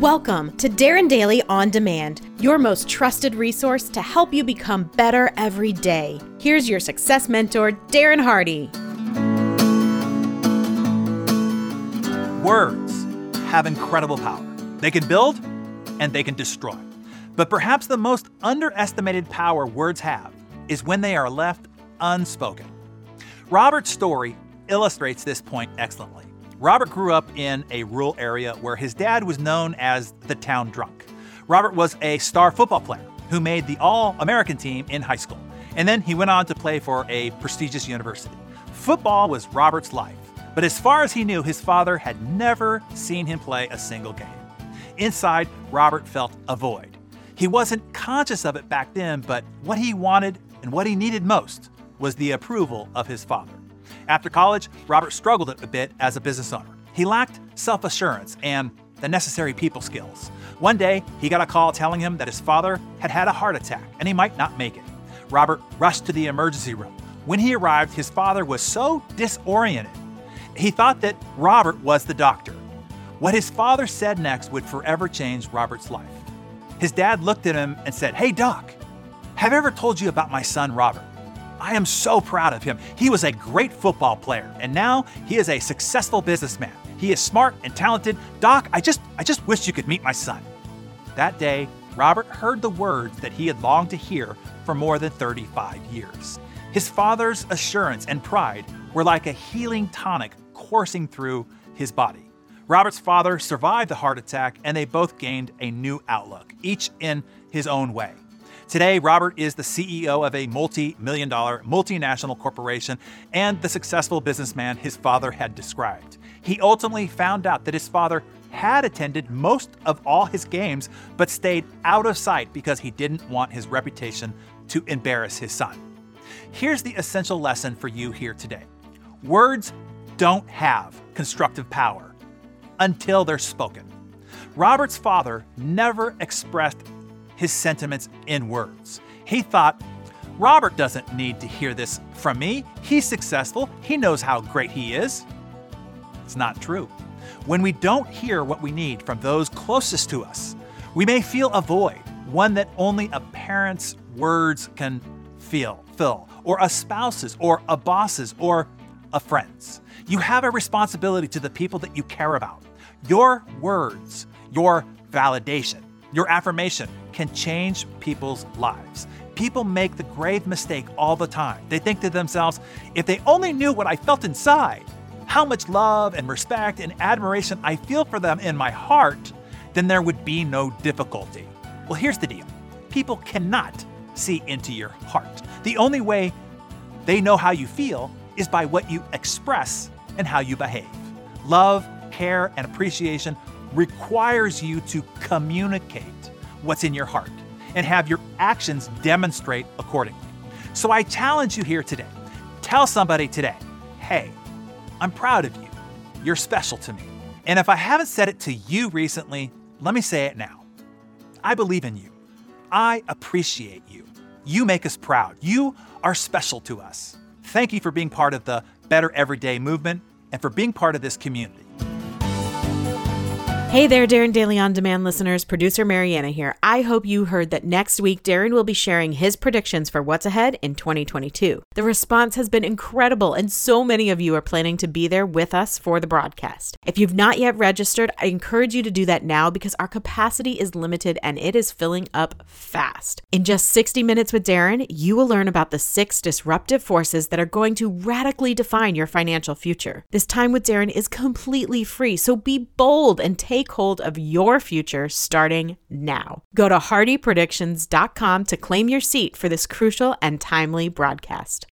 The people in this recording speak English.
Welcome to Darren Daily On Demand, your most trusted resource to help you become better every day. Here's your success mentor, Darren Hardy. Words have incredible power. They can build and they can destroy. But perhaps the most underestimated power words have is when they are left unspoken. Robert's story illustrates this point excellently. Robert grew up in a rural area where his dad was known as the town drunk. Robert was a star football player who made the All American team in high school, and then he went on to play for a prestigious university. Football was Robert's life, but as far as he knew, his father had never seen him play a single game. Inside, Robert felt a void. He wasn't conscious of it back then, but what he wanted and what he needed most was the approval of his father. After college, Robert struggled a bit as a business owner. He lacked self assurance and the necessary people skills. One day, he got a call telling him that his father had had a heart attack and he might not make it. Robert rushed to the emergency room. When he arrived, his father was so disoriented. He thought that Robert was the doctor. What his father said next would forever change Robert's life. His dad looked at him and said, Hey, Doc, have I ever told you about my son, Robert? I am so proud of him. He was a great football player, and now he is a successful businessman. He is smart and talented. Doc, I just I just wish you could meet my son. That day, Robert heard the words that he had longed to hear for more than 35 years. His father's assurance and pride were like a healing tonic coursing through his body. Robert's father survived the heart attack, and they both gained a new outlook, each in his own way. Today, Robert is the CEO of a multi million dollar multinational corporation and the successful businessman his father had described. He ultimately found out that his father had attended most of all his games, but stayed out of sight because he didn't want his reputation to embarrass his son. Here's the essential lesson for you here today words don't have constructive power until they're spoken. Robert's father never expressed his sentiments in words. He thought, Robert doesn't need to hear this from me. He's successful. He knows how great he is. It's not true. When we don't hear what we need from those closest to us, we may feel a void, one that only a parent's words can feel, fill, or a spouse's, or a boss's, or a friend's. You have a responsibility to the people that you care about. Your words, your validation, your affirmation can change people's lives. People make the grave mistake all the time. They think to themselves, if they only knew what I felt inside, how much love and respect and admiration I feel for them in my heart, then there would be no difficulty. Well, here's the deal people cannot see into your heart. The only way they know how you feel is by what you express and how you behave. Love, care, and appreciation requires you to communicate what's in your heart and have your actions demonstrate accordingly. So I challenge you here today. Tell somebody today, hey, I'm proud of you. You're special to me. And if I haven't said it to you recently, let me say it now. I believe in you. I appreciate you. You make us proud. You are special to us. Thank you for being part of the Better Everyday movement and for being part of this community. Hey there, Darren Daily On Demand listeners. Producer Mariana here. I hope you heard that next week Darren will be sharing his predictions for what's ahead in 2022. The response has been incredible, and so many of you are planning to be there with us for the broadcast. If you've not yet registered, I encourage you to do that now because our capacity is limited and it is filling up fast. In just 60 minutes with Darren, you will learn about the six disruptive forces that are going to radically define your financial future. This time with Darren is completely free, so be bold and take take hold of your future starting now. Go to hardypredictions.com to claim your seat for this crucial and timely broadcast.